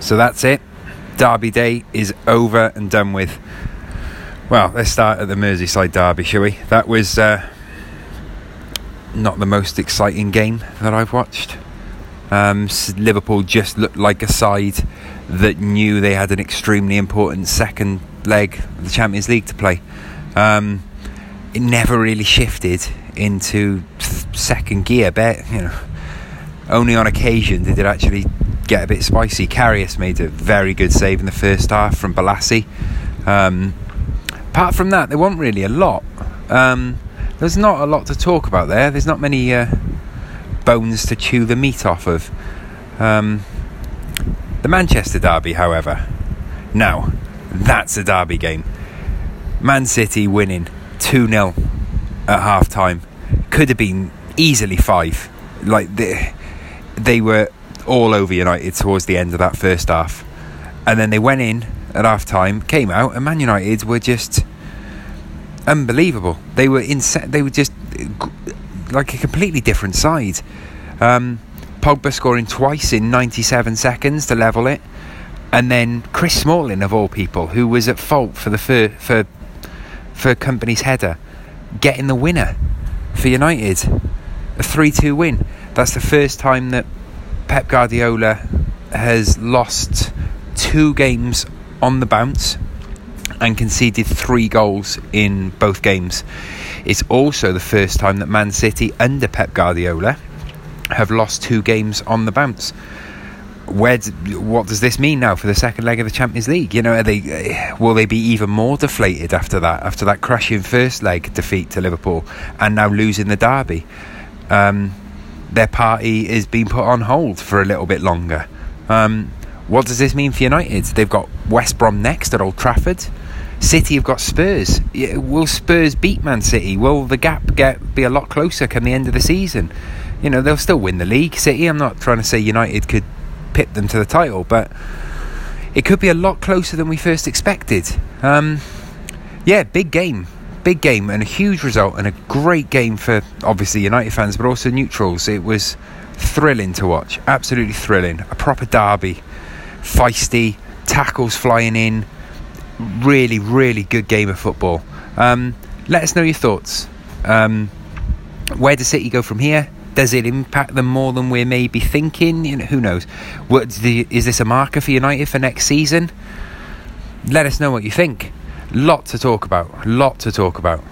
So that's it. Derby Day is over and done with. Well, let's start at the Merseyside Derby, shall we? That was uh, not the most exciting game that I've watched. Um, Liverpool just looked like a side that knew they had an extremely important second leg of the Champions League to play. Um, it never really shifted into second gear. But you know, only on occasion did it actually get a bit spicy. Karius made a very good save in the first half from Bolasie. Um, apart from that, there wasn't really a lot. Um, there's not a lot to talk about there. There's not many uh, bones to chew the meat off of. Um, the Manchester Derby, however, now that's a derby game. Man City winning 2 0 at half time. Could have been easily 5. Like, they were all over United towards the end of that first half. And then they went in at half time, came out, and Man United were just unbelievable. They were insa- They were just like a completely different side. Um, Pogba scoring twice in 97 seconds to level it, and then Chris Smalling of all people, who was at fault for the for for, for Kompany's header, getting the winner for United, a 3-2 win. That's the first time that Pep Guardiola has lost two games on the bounce and conceded three goals in both games. It's also the first time that Man City, under Pep Guardiola, have lost two games on the bounce. Where what does this mean now for the second leg of the Champions League? You know, are they will they be even more deflated after that? After that crushing first leg defeat to Liverpool and now losing the derby, um, their party is being put on hold for a little bit longer. Um, what does this mean for United? They've got West Brom next at Old Trafford. City have got Spurs. Will Spurs beat Man City? Will the gap get be a lot closer come the end of the season? You know, they'll still win the league. City, I'm not trying to say United could pip them to the title, but it could be a lot closer than we first expected. Um, yeah, big game. Big game and a huge result and a great game for obviously United fans, but also neutrals. It was thrilling to watch. Absolutely thrilling. A proper derby. Feisty, tackles flying in, really, really good game of football. Um, let us know your thoughts. Um, where does City go from here? Does it impact them more than we're maybe thinking? You know, who knows? Is this a marker for United for next season? Let us know what you think. Lot to talk about. Lot to talk about.